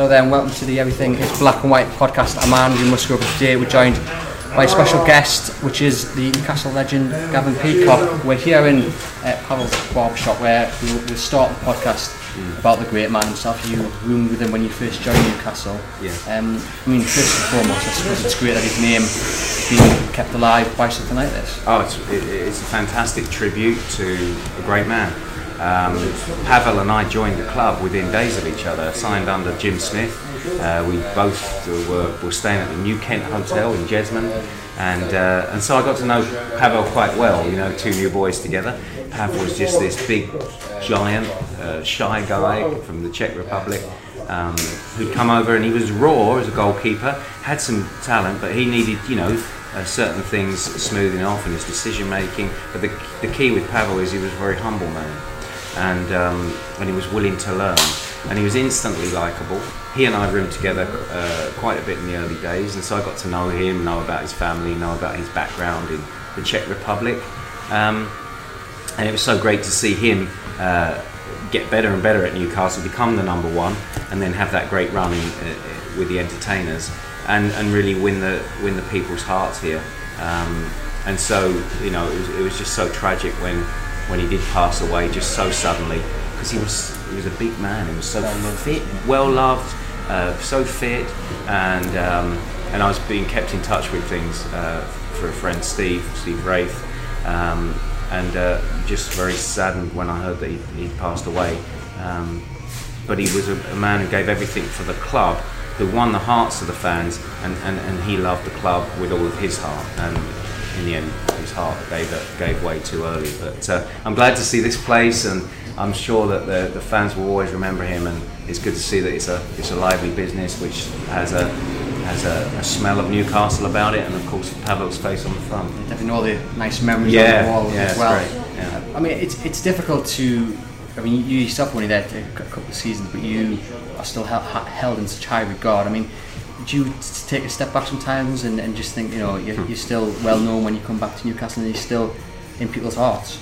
Hello there and welcome to the Everything is Black and White podcast. I'm Andrew Musgrove. Today we're joined by a special guest, which is the Newcastle legend Gavin Peacock. We're here in uh, Pavel's Barbershop where we'll, we'll start the podcast about the great man himself. You roomed with him when you first joined Newcastle. Yeah. Um, I mean, first and foremost, I suppose it's great that his name being kept alive by something like this. Oh, it's, it, it's a fantastic tribute to a great man. Um, Pavel and I joined the club within days of each other, signed under Jim Smith. Uh, we both were, were staying at the New Kent Hotel in Jesmond, and uh, and so I got to know Pavel quite well. You know, two new boys together. Pavel was just this big, giant, uh, shy guy from the Czech Republic. Um, who'd come over and he was raw as a goalkeeper, had some talent, but he needed, you know, uh, certain things smoothing off in his decision making. But the, the key with Pavel is he was a very humble man and um, and he was willing to learn, and he was instantly likable. He and I roomed together uh, quite a bit in the early days, and so I got to know him, know about his family, know about his background in the Czech Republic, um, and it was so great to see him. Uh, get better and better at Newcastle, become the number one, and then have that great run in, uh, with the entertainers, and, and really win the win the people's hearts here. Um, and so, you know, it was, it was just so tragic when when he did pass away just so suddenly because he was he was a big man. He was so fit, well loved, uh, so fit, and um, and I was being kept in touch with things uh, for a friend Steve Steve Wraith, um, and uh, just very saddened when I heard that he, he passed away. Um, but he was a, a man who gave everything for the club who won the hearts of the fans, and, and, and he loved the club with all of his heart. And in the end, his heart gave gave way too early. But uh, I'm glad to see this place, and I'm sure that the, the fans will always remember him. And it's good to see that it's a it's a lively business which has a has a, a smell of Newcastle about it, and of course Pavel's face on the front. Definitely all the nice memories Yeah, on the wall yeah, as well. great, yeah. I mean, it's it's difficult to. I mean, you yourself were only there a couple of seasons, but you are still held, held in such high regard. I mean, do you take a step back sometimes and, and just think, you know, you're, you're still well known when you come back to Newcastle and you're still in people's hearts?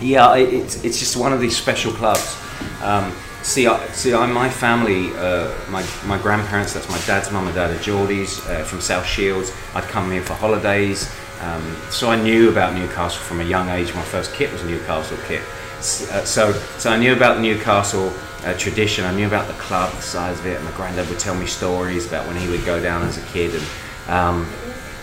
Yeah, it's it's just one of these special clubs. Um, see, I, see, I, my family, uh, my my grandparents, that's my dad's mum and dad are Geordies uh, from South Shields. I'd come here for holidays, um, so I knew about Newcastle from a young age. My first kit was a Newcastle kit, uh, so so I knew about Newcastle uh, tradition. I knew about the club, the size of it. And my granddad would tell me stories about when he would go down as a kid, and um,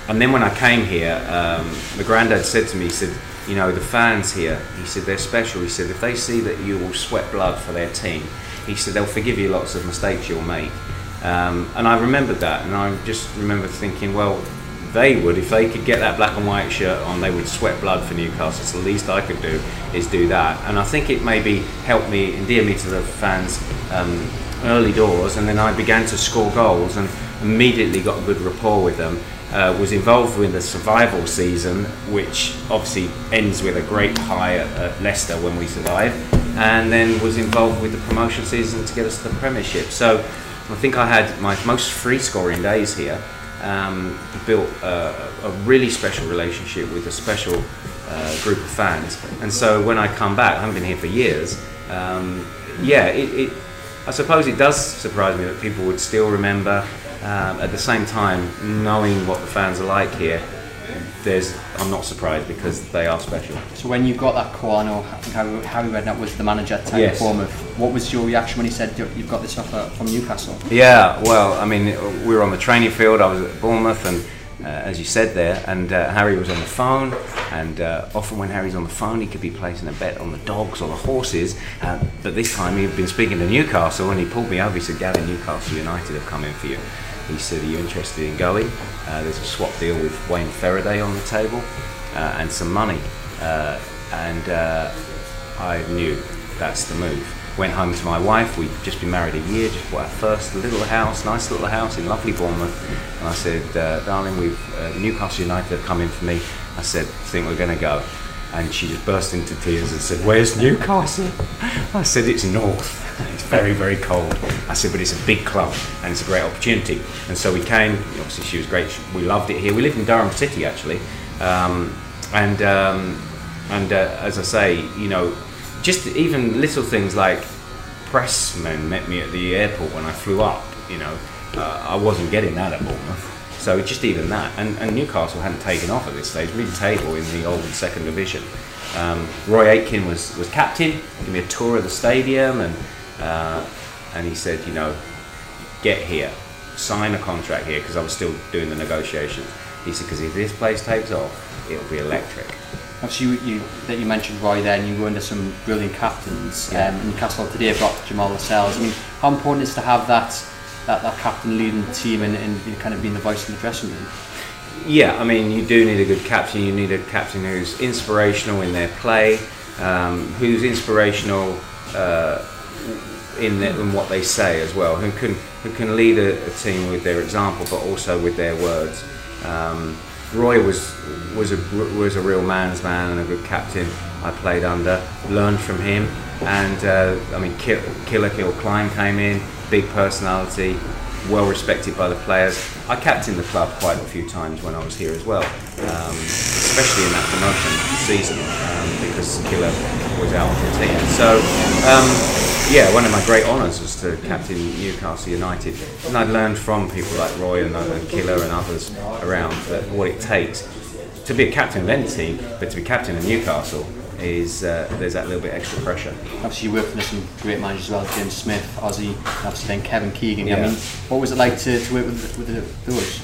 and then when I came here, um, my granddad said to me, he said, you know, the fans here, he said, they're special. He said, if they see that you will sweat blood for their team, he said, they'll forgive you lots of mistakes you'll make. Um, and I remembered that, and I just remember thinking, well, they would, if they could get that black and white shirt on, they would sweat blood for Newcastle. So the least I could do is do that. And I think it maybe helped me, endear me to the fans um, early doors, and then I began to score goals and immediately got a good rapport with them. Uh, was involved with the survival season, which obviously ends with a great high at, at Leicester when we survive, and then was involved with the promotion season to get us to the Premiership. So I think I had my most free scoring days here. Um, built a, a, really special relationship with a special uh, group of fans, and so when I come back, I haven't been here for years. Um, yeah, it, it, I suppose it does surprise me that people would still remember. Um, at the same time, knowing what the fans are like here, there's I'm not surprised because they are special. So when you got that call, I know think Harry, Harry Redknapp was the manager at yes. Bournemouth. What was your reaction when he said you've got this offer from Newcastle? Yeah, well, I mean, we were on the training field. I was at Bournemouth, and uh, as you said there, and uh, Harry was on the phone. And uh, often when Harry's on the phone, he could be placing a bet on the dogs or the horses. Uh, but this time he'd been speaking to Newcastle, and he pulled me over. He said, "Gavin, Newcastle United have come in for you." He said, Are you interested in going? Uh, there's a swap deal with Wayne Fereday on the table uh, and some money. Uh, and uh, I knew that's the move. Went home to my wife. We'd just been married a year, just bought our first little house, nice little house in lovely Bournemouth. And I said, uh, Darling, we've uh, Newcastle United have come in for me. I said, I think we're going to go. And she just burst into tears and said, Where's Newcastle? I said, It's north. It's very, very cold. I said, but it's a big club and it's a great opportunity. And so we came. Obviously, she was great. We loved it here. We live in Durham City actually, um, and um, and uh, as I say, you know, just even little things like pressmen met me at the airport when I flew up. You know, uh, I wasn't getting that at Bournemouth. So just even that, and, and Newcastle hadn't taken off at this stage, mid-table in the old second division. Um, Roy Aitken was, was captain, gave me a tour of the stadium, and uh, and he said, you know, get here, sign a contract here, because I was still doing the negotiations. He said, because if this place takes off, it'll be electric. Obviously, you, you, that you mentioned Roy there, and you were under some brilliant captains. Yeah. Um, Newcastle today have got Jamal Lascelles. I mean, how important is to have that that, that captain leading the team and, and kind of being the voice in the dressing room? Yeah, I mean, you do need a good captain. You need a captain who's inspirational in their play, um, who's inspirational uh, in, the, in what they say as well, who can who can lead a, a team with their example, but also with their words. Um, Roy was was a was a real man's man and a good captain. I played under, learned from him, and uh, I mean, Killer Kilcline came in, big personality, well respected by the players. I captained the club quite a few times when I was here as well, um, especially in that promotion season um, because Killer was out of the team. So, um, yeah, one of my great honours was to captain Newcastle United, and I'd learned from people like Roy and, and Killer and others around that what it takes to be a captain of any team, but to be captain of Newcastle is uh, there's that little bit extra pressure. Obviously, you worked with some great managers as well, Jim Smith, Ossie, obviously then Kevin Keegan. Yeah. I mean, what was it like to, to work with, with the, those?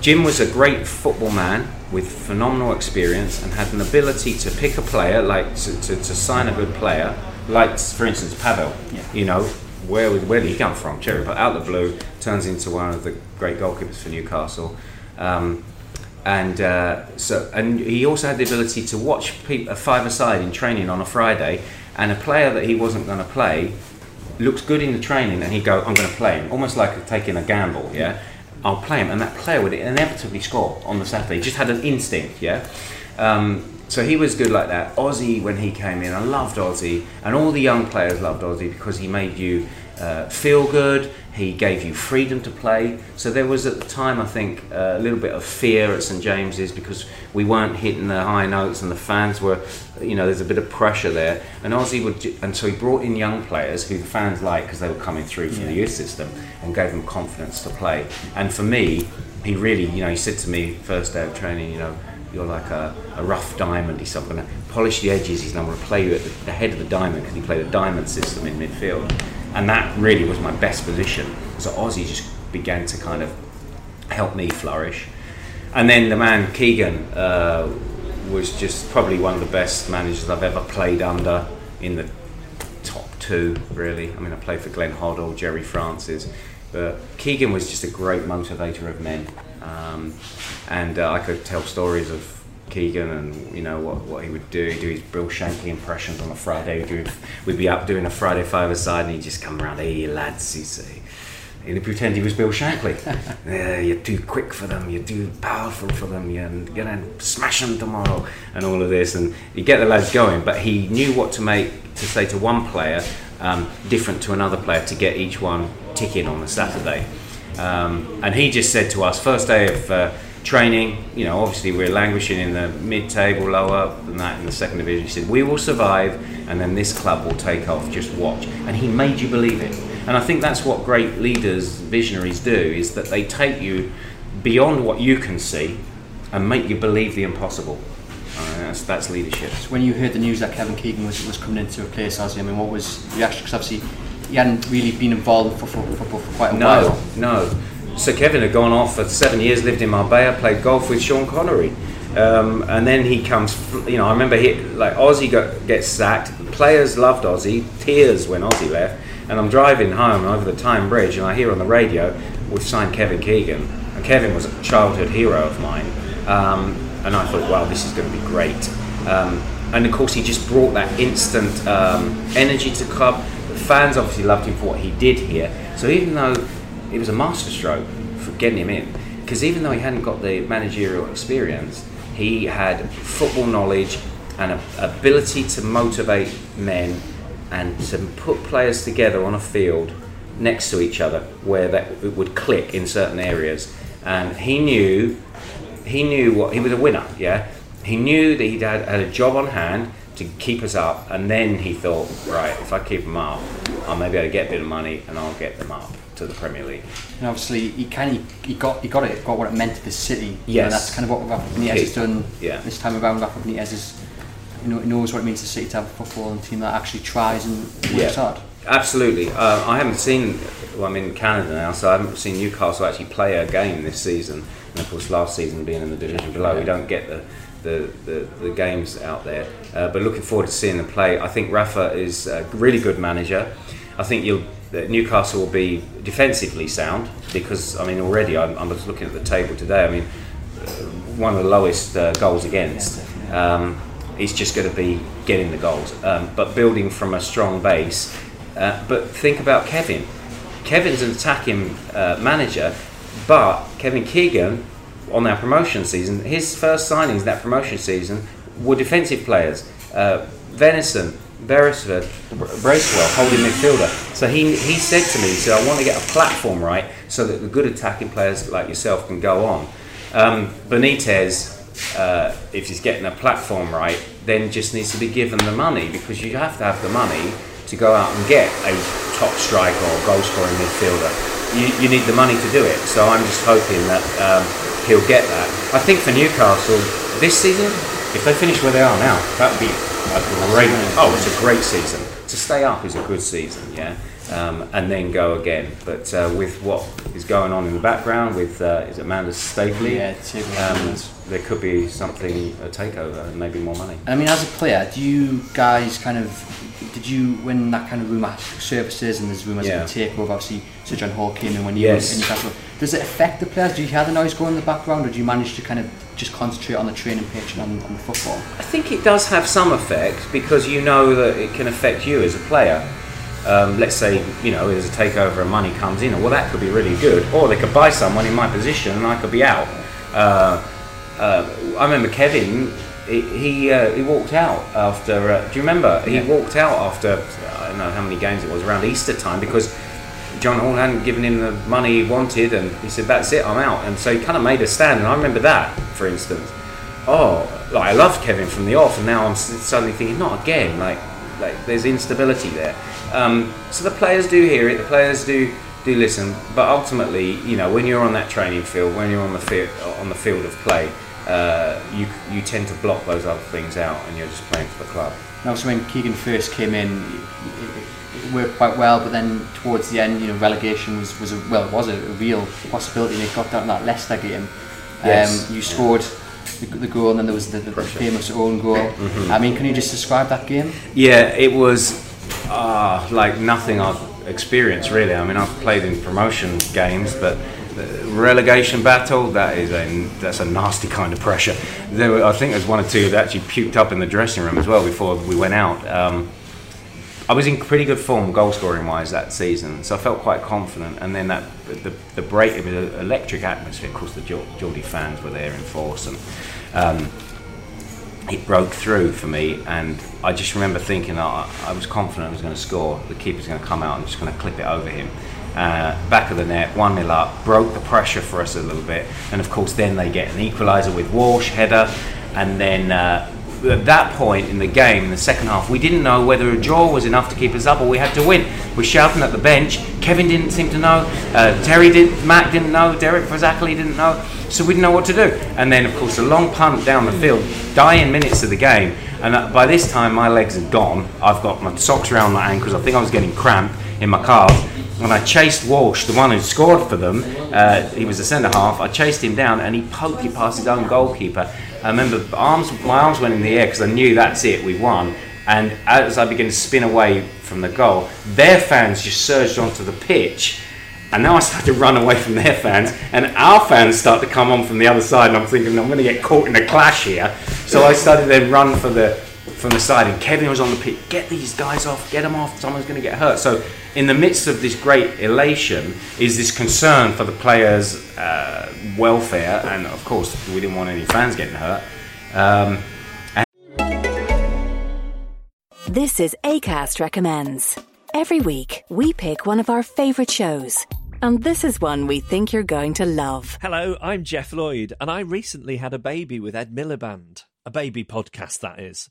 Jim was a great football man with phenomenal experience and had an ability to pick a player, like to, to, to sign a good player, like for instance Pavel. Yeah. You know, where where did he come from? Cherry, but out of the blue, turns into one of the great goalkeepers for Newcastle. Um, and uh, so and he also had the ability to watch people, a five-a-side in training on a Friday, and a player that he wasn't going to play looks good in the training, and he'd go, "I'm going to play him," almost like taking a gamble, yeah. I'll play him, and that player would inevitably score on the Saturday. He just had an instinct, yeah. Um, so he was good like that. Ossie, when he came in, I loved Ossie, and all the young players loved Ossie because he made you uh, feel good. He gave you freedom to play. So there was at the time, I think, a little bit of fear at St James's because we weren't hitting the high notes and the fans were, you know, there's a bit of pressure there. And Ossie would, and so he brought in young players who the fans liked because they were coming through from yeah. the youth system and gave them confidence to play. And for me, he really, you know, he said to me first day of training, you know, you're like a, a rough diamond. He's not going to polish the edges. He's not going to play you at the, the head of the diamond because he played a diamond system in midfield and that really was my best position. So Ossie just began to kind of help me flourish. And then the man Keegan uh, was just probably one of the best managers I've ever played under in the top two, really. I mean, I played for Glenn Hoddle, Gerry Francis, but Keegan was just a great motivator of men. Um, and uh, I could tell stories of Keegan and you know what, what he would do. He'd do his Bill Shankly impressions on a Friday. We'd, we'd be up doing a Friday five aside and he'd just come around, hey lads, he'd say. He'd pretend he was Bill Shankly. yeah, you're too quick for them, you're too powerful for them, you're gonna smash them tomorrow, and all of this. And you get the lads going, but he knew what to make to say to one player um, different to another player to get each one ticking on the Saturday. Um, and he just said to us, first day of uh, training, you know, obviously we're languishing in the mid-table, lower than that in the second division. He said, we will survive, and then this club will take off. Just watch. And he made you believe it. And I think that's what great leaders, visionaries do, is that they take you beyond what you can see and make you believe the impossible. Uh, that's, that's leadership. So when you heard the news that Kevin Keegan was, was coming into a place, Ossie, I mean, what was the reaction? Because obviously he hadn't really been involved in football, football for quite a No, while. No, no. So Kevin had gone off for seven years, lived in Marbella, played golf with Sean Connery. Um, and then he comes, you know, I remember he, like Ossie got, gets sacked. Players loved Ossie, tears when Ossie left. And I'm driving home over the Tyne Bridge and I hear on the radio, we've signed Kevin Keegan. And Kevin was a childhood hero of mine. Um, and I thought, wow, this is going to be great. Um, and of course, he just brought that instant um, energy to club. The fans obviously loved him for what he did here. So even though it was a masterstroke for getting him in, because even though he hadn't got the managerial experience, he had football knowledge and a ability to motivate men and to put players together on a field next to each other where that it would click in certain areas. And he knew he knew what he was a winner. Yeah, he knew that he had, had a job on hand to keep us up, and then he thought, right, if I keep them up, I'll maybe able to get a bit of money, and I'll get them up to the Premier League. And obviously he kind of he got he got it got what it meant to the city. You know, that's kind of what Rafa Benitez has done Yeah. this time around. Rafa Benitez is you know knows what it means to city to have a football team that actually tries and works hard. Absolutely. Uh, I haven't seen. Well, I'm in Canada now, so I haven't seen Newcastle actually play a game this season. And of course, last season being in the division below, we don't get the the, the, the games out there. Uh, but looking forward to seeing them play. I think Rafa is a really good manager. I think you'll. That Newcastle will be defensively sound because I mean already I'm, I was looking at the table today. I mean uh, one of the lowest uh, goals against. Um, it's just going to be getting the goals, um, but building from a strong base. Uh, but think about Kevin. Kevin's an attacking uh, manager, but Kevin Keegan on our promotion season, his first signings that promotion season were defensive players. Uh, Venison, Beresford, Bracewell, holding midfielder. So he, he said to me, he said, I want to get a platform right so that the good attacking players like yourself can go on. Um, Benitez, uh, if he's getting a platform right, then just needs to be given the money because you have to have the money to go out and get a top striker or goal scoring midfielder. You, you need the money to do it. So I'm just hoping that um, he'll get that. I think for Newcastle this season, if they finish where they are now, that would be a great. Oh, it's a great season. To stay up is a good season, yeah. Um, and then go again. But uh, with what is going on in the background, with uh, is it Amanda Staveley? Yeah, um, there could be something a takeover and maybe more money. I mean, as a player, do you guys kind of did you when that kind of rumour surfaces and there's rumours Yeah. of a takeover? Obviously, Sir John Hall came in when you Yes. were in Newcastle. Does it affect the players? Do you hear the noise going in the background, or do you manage to kind of just concentrate on the training pitch and on, on the football? I think it does have some effect because you know that it can affect you as a player. Um, let's say you know there's a takeover and money comes in, well that could be really good, or they could buy someone in my position and I could be out. Uh, uh, I remember Kevin. He he, uh, he walked out after. Uh, do you remember? He Yeah. walked out after I don't know how many games it was around Easter time because John hadn't given him the money he wanted, and he said, "That's it, I'm out." And so he kind of made a stand, and I remember that, for instance. Oh, like I loved Kevin from the off, and now I'm suddenly thinking, not again. Like, like there's instability there. Um, so the players do hear it, the players do do listen, but ultimately, you know, when you're on that training field, when you're on the field on the field of play, uh, you you tend to block those other things out, and you're just playing for the club. Now, so when Keegan first came in, worked quite well, but then towards the end, you know, relegation was, was a, well, was a, a real possibility. And it got down to that Leicester game. Yes. Um, you scored the, the goal, and then there was the, the, famous own goal. Mm-hmm. I mean, can you just describe that game? Yeah, it was uh, like nothing I've experienced really. I mean, I've played in promotion games, but the relegation battle that is a that's a nasty kind of pressure. There were, I think there's one or two that actually puked up in the dressing room as well before we went out. Um, I was in pretty good form goal scoring wise that season, so I felt quite confident. And then that the, the break, was an electric atmosphere. Of course, the Geordie fans were there in force, and um, it broke through for me. And I just remember thinking, I, I was confident I was going to score. The keeper's going to come out and just going to clip it over him. uh, back of the net, 1 0 up, broke the pressure for us a little bit. And of course, then they get an equaliser with Walsh, header, and then. Uh, at that point in the game, in the second half, we didn't know whether a draw was enough to keep us up or we had to win. We're shouting at the bench. Kevin didn't seem to know. Uh, Terry didn't. Matt didn't know. Derek Fazackerley didn't know. So we didn't know what to do. And then, of course, a long punt down the field, dying minutes of the game. And uh, by this time, my legs are gone. I've got my socks around my ankles. I think I was getting cramp in my calves. And I chased Walsh, the one who scored for them. Uh, he was a centre half. I chased him down, and he poked it past his own goalkeeper. I remember arms, my arms went in the air because I knew that's it, we won. And as I began to spin away from the goal, their fans just surged onto the pitch. And now I started to run away from their fans, and our fans start to come on from the other side. And I'm thinking, I'm going to get caught in a clash here. So I started then run for the from the side, and Kevin was on the pitch. Get these guys off, get them off. Someone's going to get hurt. So in the midst of this great elation, is this concern for the players' uh, welfare, and of course we didn't want any fans getting hurt. Um, This is ACAST Recommends. Every week, we pick one of our favourite shows. And this is one we think you're going to love. Hello, I'm Geoff Lloyd, and I recently had a baby with Ed Miliband. A baby podcast, that is.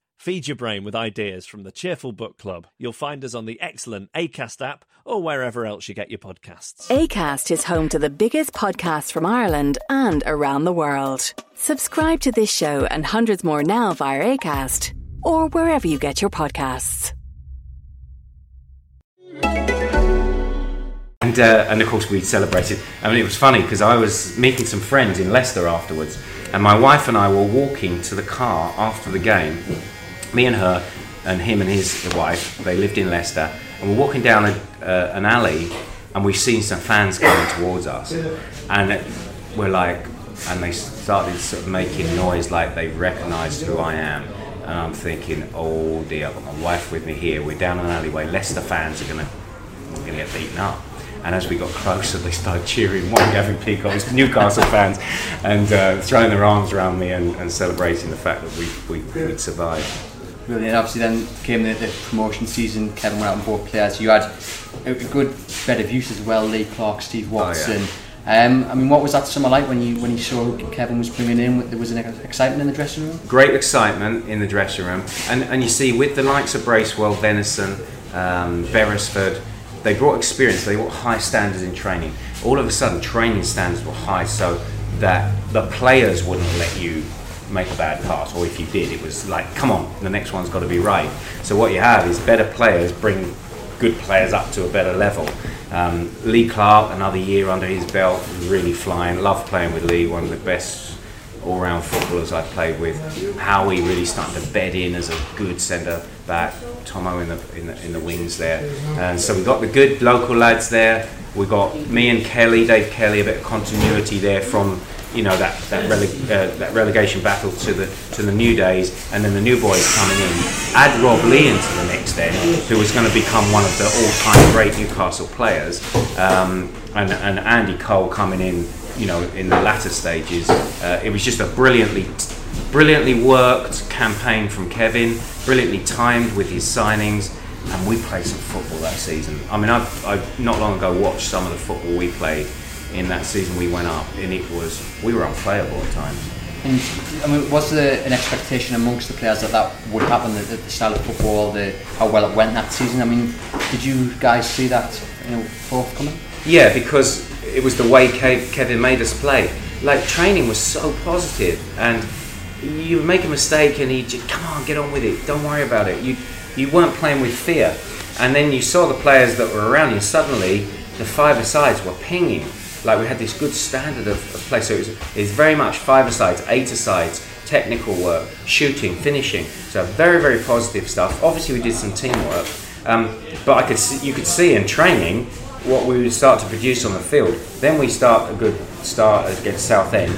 Feed your brain with ideas from the Cheerful Book Club. You'll find us on the excellent ACAST app or wherever else you get your podcasts. ACAST is home to the biggest podcasts from Ireland and around the world. Subscribe to this show and hundreds more now via ACAST or wherever you get your podcasts. And, uh, and of course, we celebrated. I mean, it was funny because I was meeting some friends in Leicester afterwards, and my wife and I were walking to the car after the game. Me and her, and him and his wife, they lived in Leicester, and we're walking down a, uh, an alley, and we've seen some fans coming towards us, and it, we're like, and they started sort of making noise like they recognised who I am. And I'm thinking, oh dear, I've got my wife with me here. We're down an alleyway. Leicester fans are gonna, we're gonna get beaten up. And as we got closer, they started cheering. One Gavin Peacock Newcastle fans, and uh, throwing their arms around me and, and celebrating the fact that we we we'd survived. Brilliant. Obviously, then came the, the promotion season. Kevin went out on both players. You had a, good bit of use as well. Lee Clark, Steve Watson. Um, I mean, what was that summer like when you when you saw Kevin was bringing in? There was an excitement in the dressing room. Great excitement in the dressing room, and and you see with the likes of Bracewell, Venison, um, Beresford, they brought experience. They brought high standards in training. All of a sudden, training standards were high, so that the players wouldn't let you make a bad pass, or if you did, it was like, come on, the next one's got to be right. So what you have is better players bring good players up to a better level. Um, Lee Clark, another year under his belt, really flying. Love playing with Lee, one of the best all-round footballers I've played with. Howie really starting to bed in as a good centre back. Tomo in the, in the in the wings there, and so we've got the good local lads there. We've got me and Kelly, Dave Kelly, a bit of continuity there from you know that that, rele- uh, that relegation battle to the to the new days, and then the new boys coming in. Add Rob Lee into the mix then, who was going to become one of the all-time great Newcastle players, um, and and Andy Cole coming in, you know, in the latter stages. Uh, it was just a brilliantly brilliantly worked campaign from Kevin, brilliantly timed with his signings. And we played some football that season. I mean, I've, I've not long ago watched some of the football we played, in that season we went up, and it was we were unplayable at times. And I mean, was there an expectation amongst the players that that would happen, the, the style of football, the how well it went that season? I mean, did you guys see that you know forthcoming? Yeah, because it was the way Kevin made us play. Like training was so positive, and you make a mistake, and he just come on, get on with it. Don't worry about it. You you weren't playing with fear, and then you saw the players that were around you. Suddenly, the five sides were pinging like we had this good standard of, of play. So it was, it very much five sides, eight sides, technical work, shooting, finishing. So very very positive stuff. Obviously we did some teamwork, um, but I could see, you could see in training what we would start to produce on the field. Then we start a good start against Southend.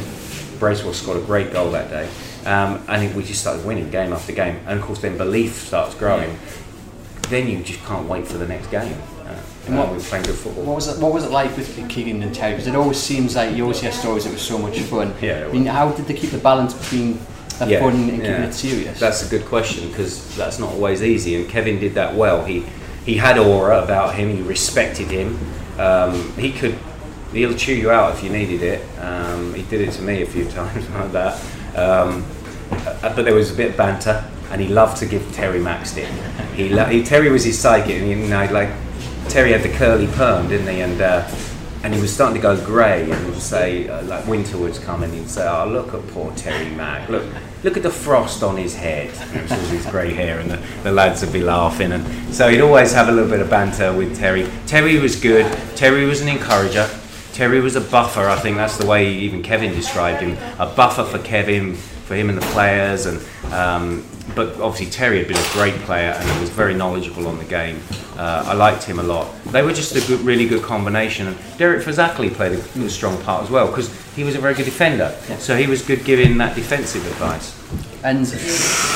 Bracewell scored a great goal that day. Um, and we just started winning game after game, and of course, then belief starts growing. then you just can't wait for the next game. And what- we're playing good football. What was it? What was it like with Keegan and Terry? Because it always seems like you always hear stories. It was so much fun. Yeah, I mean, how did they keep the balance between the Yeah, fun and keeping yeah. it serious? That's a good question because that's not always easy, and Kevin did that well. He he had aura about him. You respected him. Um, he could he'll chew you out if you needed it. Um, he did it to me a few times like that. Um, uh, but there was a bit of banter, and he loved to give Terry Max stick. He, lo- he Terry was his sidekick, and you know, like Terry had the curly perm, didn't he? And uh, and he was starting to go grey, and he'd say uh, like winter was coming. He'd say, "Oh, look at poor Terry Mack. Look, look at the frost on his head." It was all his grey hair, and the, the lads would be laughing. And so he'd always have a little bit of banter with Terry. Terry was good. Terry was an encourager. Terry was a buffer. I think that's the way even Kevin described him. A buffer for Kevin, for him and the players. And um, but obviously Terry had been a great player and he was very knowledgeable on the game. Uh, I liked him a lot. They were just a good, really good combination. And Derek Fazackerley played a, strong part as well because he was a very good defender. So he was good giving that defensive advice. And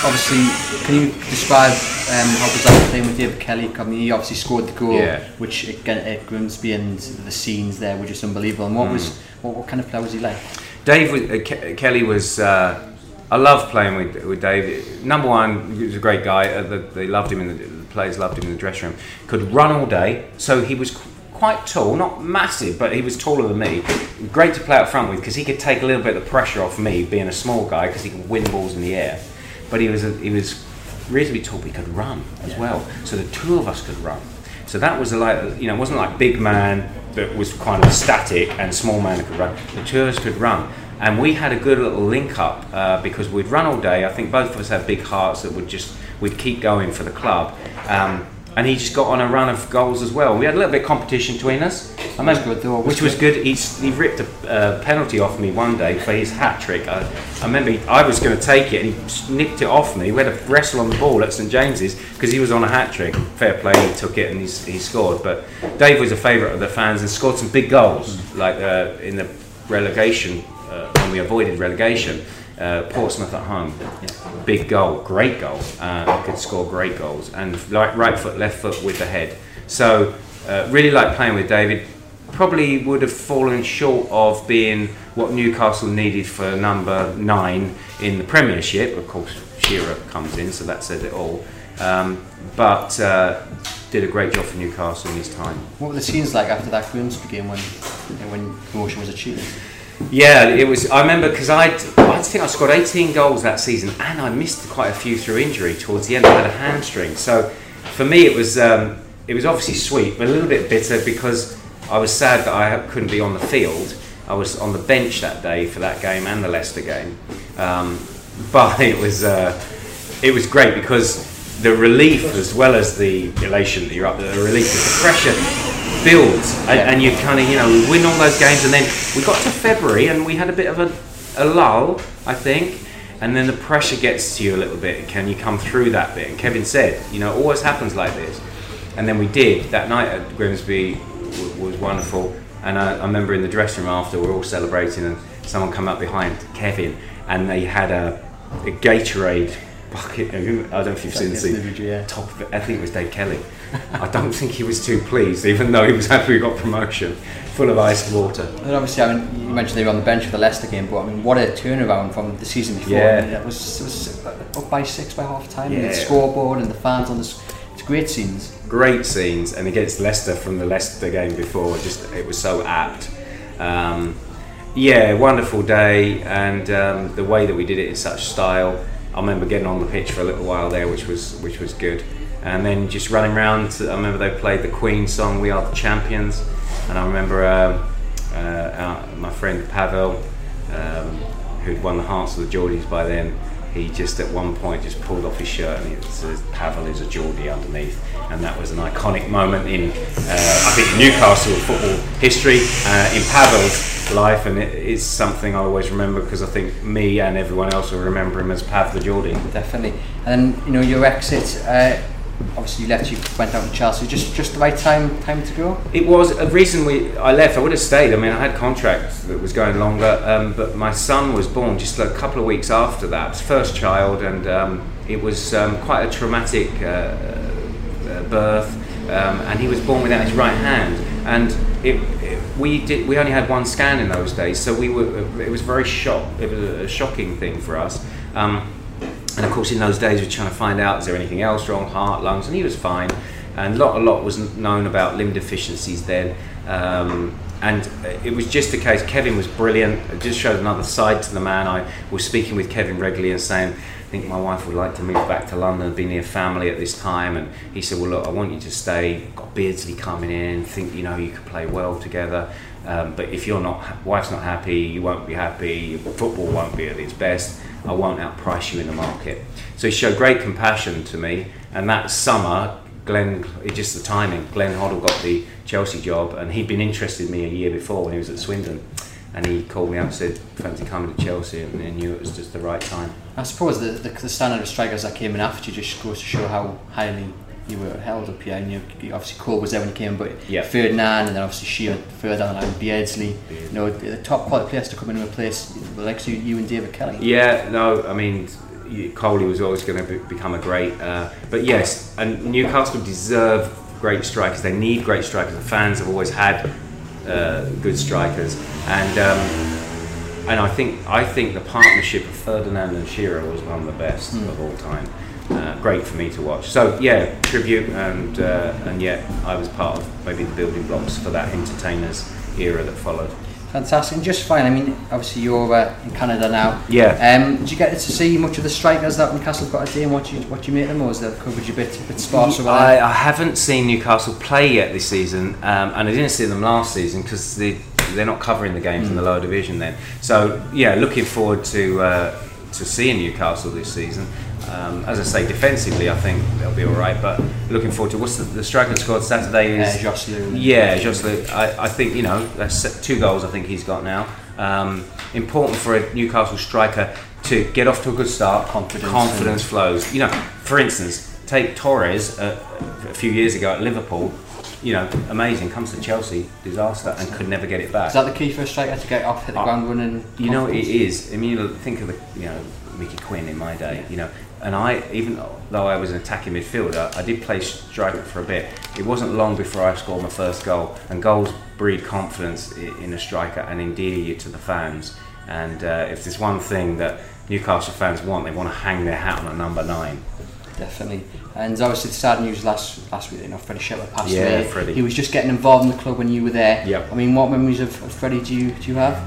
obviously, can you describe um, how was that playing with David Kelly? I mean, he obviously scored the goal, Yeah. which again at Grimsby and the scenes there were just unbelievable. And what was what, what kind of player was he like? Dave was- uh, Ke- Kelly was. Uh, I loved playing with with Dave. Number one, he was a great guy. Uh, the, they loved him in the, the players loved him in the dressing room. Could run all day, so he was qu- quite tall, not massive, but he was taller than me. Great to play up front with because he could take a little bit of the pressure off me, being a small guy, because he could win balls in the air. But he was a, he was reasonably tall. But he could run as well, so the two of us could run. So that was like you know, it wasn't like big man that was kind of static and small man that could run. The two of us could run, and we had a good little link up uh, because we'd run all day. I think both of us had big hearts that would just we'd keep going for the club. Um, and he just got on a run of goals as well. We had a little bit of competition between us. I remember- good though, which was good. He, he ripped a uh, penalty off me one day for his hat trick. I, I remember he, I was going to take it and he nicked it off me. We had a wrestle on the ball at St James's because he was on a hat trick. Fair play, he took it and he's, he scored. But Dave was a favourite of the fans and scored some big goals, like uh, in the relegation uh, when we avoided relegation. Uh, Portsmouth at home, big goal, great goal. Uh, could score great goals and like right foot, left foot with the head. So uh, really like playing with David. Probably would have fallen short of being what Newcastle needed for number nine in the Premiership. Of course, Shearer comes in, so that says it all. Um, but uh, did a great job for Newcastle in his time. What were the scenes like after that Grimsby game when when promotion was achieved? Yeah, it was. I remember because I, I think I scored 18 goals that season, and I missed quite a few through injury towards the end. I had a hamstring, so for me it was um, it was obviously sweet, but a little bit bitter because I was sad that I couldn't be on the field. I was on the bench that day for that game and the Leicester game, um, but it was uh, it was great because the relief as well as the elation that you're up there, the relief, the pressure builds, and, and you kind of you know we win all those games, and then we got to February and we had a bit of a, a lull, I think, and then the pressure gets to you a little bit. Can you come through that bit? And Kevin said, you know, it always happens like this, and then we did. That night at Grimsby w- was wonderful, and I, I remember in the dressing room after we are all celebrating, and someone come up behind Kevin, and they had a, a Gatorade bucket. I don't know if you've seen the Yes, scene. the video, yeah. Top of it. I think it was Dave Kelly. I don't think he was too pleased, even though he was happy we got promotion, full of iced water. And obviously, I mean, you mentioned they were on the bench for the Leicester game, but I mean, what a turnaround from the season before. Yeah. I mean, it was, it was up by six by half time, and Yeah. the scoreboard and the fans on the. It's great scenes. Great scenes, and against Leicester from the Leicester game before, just it was so apt. Um, yeah, wonderful day, and um, the way that we did it in such style. I remember getting on the pitch for a little while there, which was which was good, and then just running around. I remember they played the Queen song "We Are the Champions," and I remember um uh, our, my friend Pavel, um, who'd won the Hearts of the Geordies by then. He just at one point just pulled off his shirt and it says Pavel is a Geordie underneath, and that was an iconic moment in uh, I think Newcastle football history, uh, in Pavel's life, and it is something I always remember because I think me and everyone else will remember him as Pav the Geordie. Definitely. And then you know your exit. Uh, obviously, you left. You went out to Chelsea. Just just the right time time to go. It was a reason we I left. I would have stayed. I mean, I had contracts that was going longer, um, but my son was born just a couple of weeks after that. First child, and um, it was um, quite a traumatic uh, uh, uh, birth, um, and he was born without his right hand. And it, it, we did we only had one scan in those days, so we were it was very shock. It was a shocking thing for us. Um, and of course, in those days, we were trying to find out is there anything else wrong, heart, lungs, and he was fine. And a lot, a lot was known about limb deficiencies then. Um, and it was just a case. Kevin was brilliant. It just showed another side to the man. I was speaking with Kevin regularly and saying, think my wife would like to move back to London, be near family at this time. And he said, Well, look, I want you to stay. Got Beardsley coming in. Think you know you could play well together. Um, but if you're not, wife's not happy, you won't be happy. Football won't be at its best. I won't outprice you in the market. So he showed great compassion to me. And that summer, Glenn, just the timing. Glenn Hoddle got the Chelsea job, and he'd been interested in me a year before when he was at Swindon. And he called me up and said, fancy coming to Chelsea, and I knew it was just the right time. I suppose the, the, the standard of strikers that came in after you just goes to show how highly you were held up here. And you, you obviously Cole was there when he came, but Yeah. Ferdinand and then obviously Shearer further down the line, Beardsley. You know, the top quality players to come in and replace the likes of you and David Kelly. Yeah, no, I mean, Coley was always going to be, become a great. Uh, but yes, and Newcastle deserve great strikers. They need great strikers. The fans have always had uh, good strikers, and um, and I think I think the partnership of Ferdinand and Shearer was one of the best of all time. Uh, great for me to watch. So yeah, tribute, and uh, and yet I was part of maybe the building blocks for that entertainers era that followed. Fantastic, and just fine. I mean, obviously you're uh, in Canada now. Yeah. Um, did you get to see much of the strikers that Newcastle have got today and what you what you make them, or was the coverage a bit a bit sparse? over I. I haven't seen Newcastle play yet this season, um, and I didn't see them last season because they they're not covering the games in the lower division then. So yeah, looking forward to uh, to seeing Newcastle this season. Um, as I say, defensively, I think they'll be all right. But looking forward to what's the, the striker scored? Saturday is. Uh, Joselu. Yeah, Joselu. I, I think you know that's two goals. I think he's got now. Um, important for a Newcastle striker to get off to a good start. Confidence Confidence flows. You know, for instance, take Torres uh, a few years ago at Liverpool. You know, amazing. Comes to Chelsea, disaster, and could never get it back. Is that the key for a striker to get off, hit the Uh, ground running? You know, it confidence? I mean, think of the, you know, Mickey Quinn in my day. You know, and I, even though I was an attacking midfielder, I did play striker for a bit. It wasn't long before I scored my first goal, and goals breed confidence in a striker and endear you to the fans. And uh, if there's one thing that Newcastle fans want, they want to hang their hat on a number nine. Definitely. And obviously the sad news last last week, you know, Freddie Shepherd passed Yeah, away. Freddie. He was just getting involved in the club when you were there. Yep. I mean, what memories of, of Freddie do you do you have?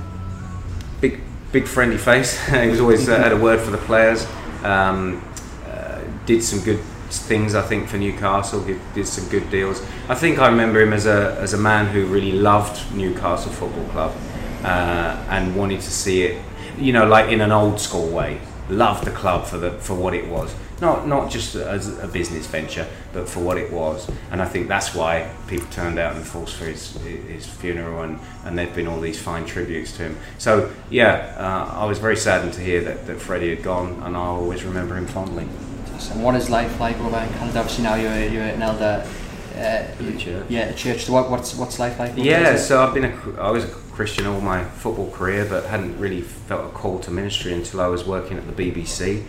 big, big friendly face. he was always uh, had a word for the players. Um, uh, did some good things, I think, for Newcastle. Did, did some good deals. I think I remember him as a as a man who really loved Newcastle Football Club uh, and wanted to see it, you know, like in an old school way. Loved the club for the for what it was. Not not just as a business venture, but for what it was. And I think that's why people turned out in force for his his funeral, and and there've been all these fine tributes to him. So yeah, uh, I was very saddened to hear that, that Freddie had gone, and I'll always remember him fondly. And what is life like over in Canada? Obviously now you're you're an elder. Uh, the church. Yeah, church. So what, what's what's life like? Yeah, so I've been a, I was a Christian all my football career, but hadn't really felt a call to ministry until I was working at the BBC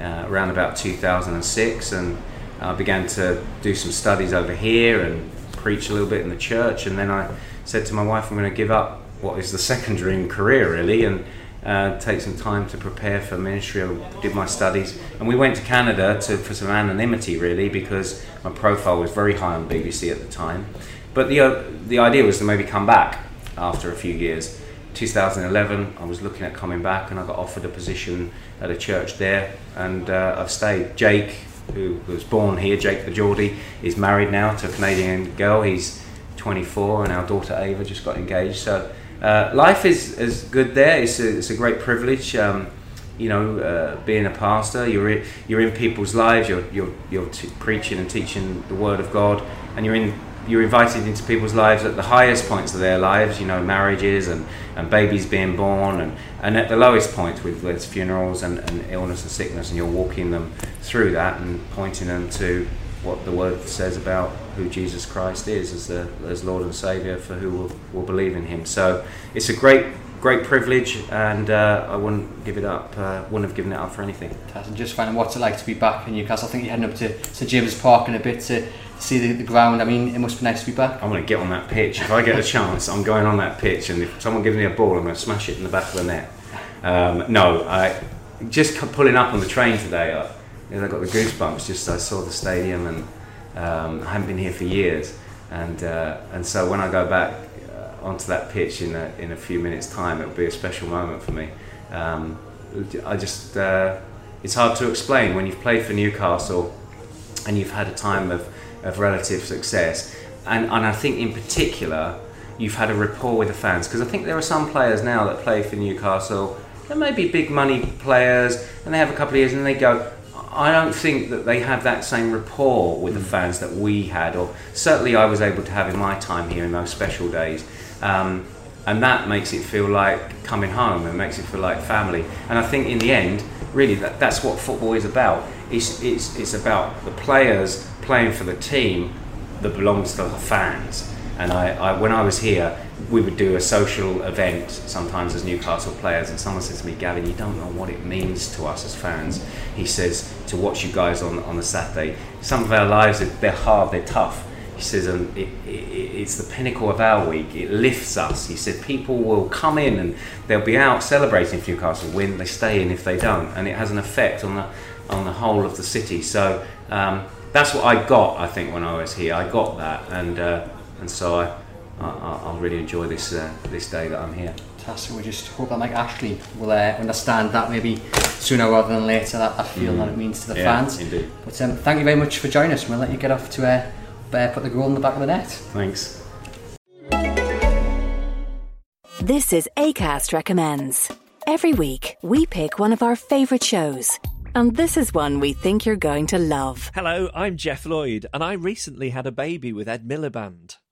uh, around about 2006, and I began to do some studies over here and preach a little bit in the church, and then I said to my wife, I'm going to give up what is the second dream career really, and uh, take some time to prepare for ministry. I did my studies, and we went to Canada to, for some anonymity, really, because my profile was very high on BBC at the time. But the uh, the idea was to maybe come back after a few years. 2011, I was looking at coming back, and I got offered a position at a church there, and uh, I've stayed. Jake, who was born here, Jake the Geordie, is married now to a Canadian girl. He's 24, and our daughter Ava just got engaged. So uh, life is, is good there. It's a, it's a great privilege. Um, you know, uh, being a pastor, you're in, you're in people's lives. You're you're, you're t- preaching and teaching the word of God, and you're in you're invited into people's lives at the highest points of their lives. You know, marriages and, and babies being born, and, and at the lowest points with with funerals and, and illness and sickness, and you're walking them through that and pointing them to what the word says about who Jesus Christ is as the as Lord and Savior for who will, will believe in Him. So it's a great great privilege, and uh, I wouldn't give it up. Uh, wouldn't have given it up for anything. And just finding what's it like to be back in Newcastle. I think you're heading up to St James Park in a bit to, see the, the ground. I mean, it must be nice to be back. I'm going to get on that pitch. If I get a chance, I'm going on that pitch, and if someone gives me a ball, I'm going to smash it in the back of the net. Um, no, I just pulling up on the train today. I, you know, I got the goosebumps. Just I saw the stadium, and um, I haven't been here for years, and uh, and so when I go back uh, onto that pitch in a, in a few minutes' time, it'll be a special moment for me. Um, I just uh, it's hard to explain when you've played for Newcastle and you've had a time of, of relative success, and and I think in particular you've had a rapport with the fans because I think there are some players now that play for Newcastle. They may be big money players, and they have a couple of years, and they go. I don't think that they have that same rapport with the fans that we had, or certainly I was able to have in my time here in those special days. Um, and that makes it feel like coming home and makes it feel like family. And I think in the end, really, that, that's what football is about. It's, it's, it's about the players playing for the team that belongs to the fans. And I, I, when I was here, we would do a social event sometimes as Newcastle players, and someone said to me, Gavin, you don't know what it means to us as fans. He says, to watch you guys on, on a Saturday. Some of our lives, they're hard, they're tough. He says, and it, it, it's the pinnacle of our week. It lifts us. He said, people will come in and they'll be out celebrating if Newcastle win. They stay in if they don't, and it has an effect on the on the whole of the city. So um, that's what I got. I think when I was here, I got that, and uh, and so I, I I'll really enjoy this uh, this day that I'm here. Fantastic. We just hope that Mike Ashley will uh, understand that maybe sooner rather than later that, that feel mm. that it means to the yeah, fans. Indeed. But um, thank you very much for joining us. We'll let you get off to uh, uh, put the goal in the back of the net. Thanks. This is ACAST Recommends. Every week, we pick one of our favourite shows. And this is one we think you're going to love. Hello, I'm Geoff Lloyd, and I recently had a baby with Ed Miliband.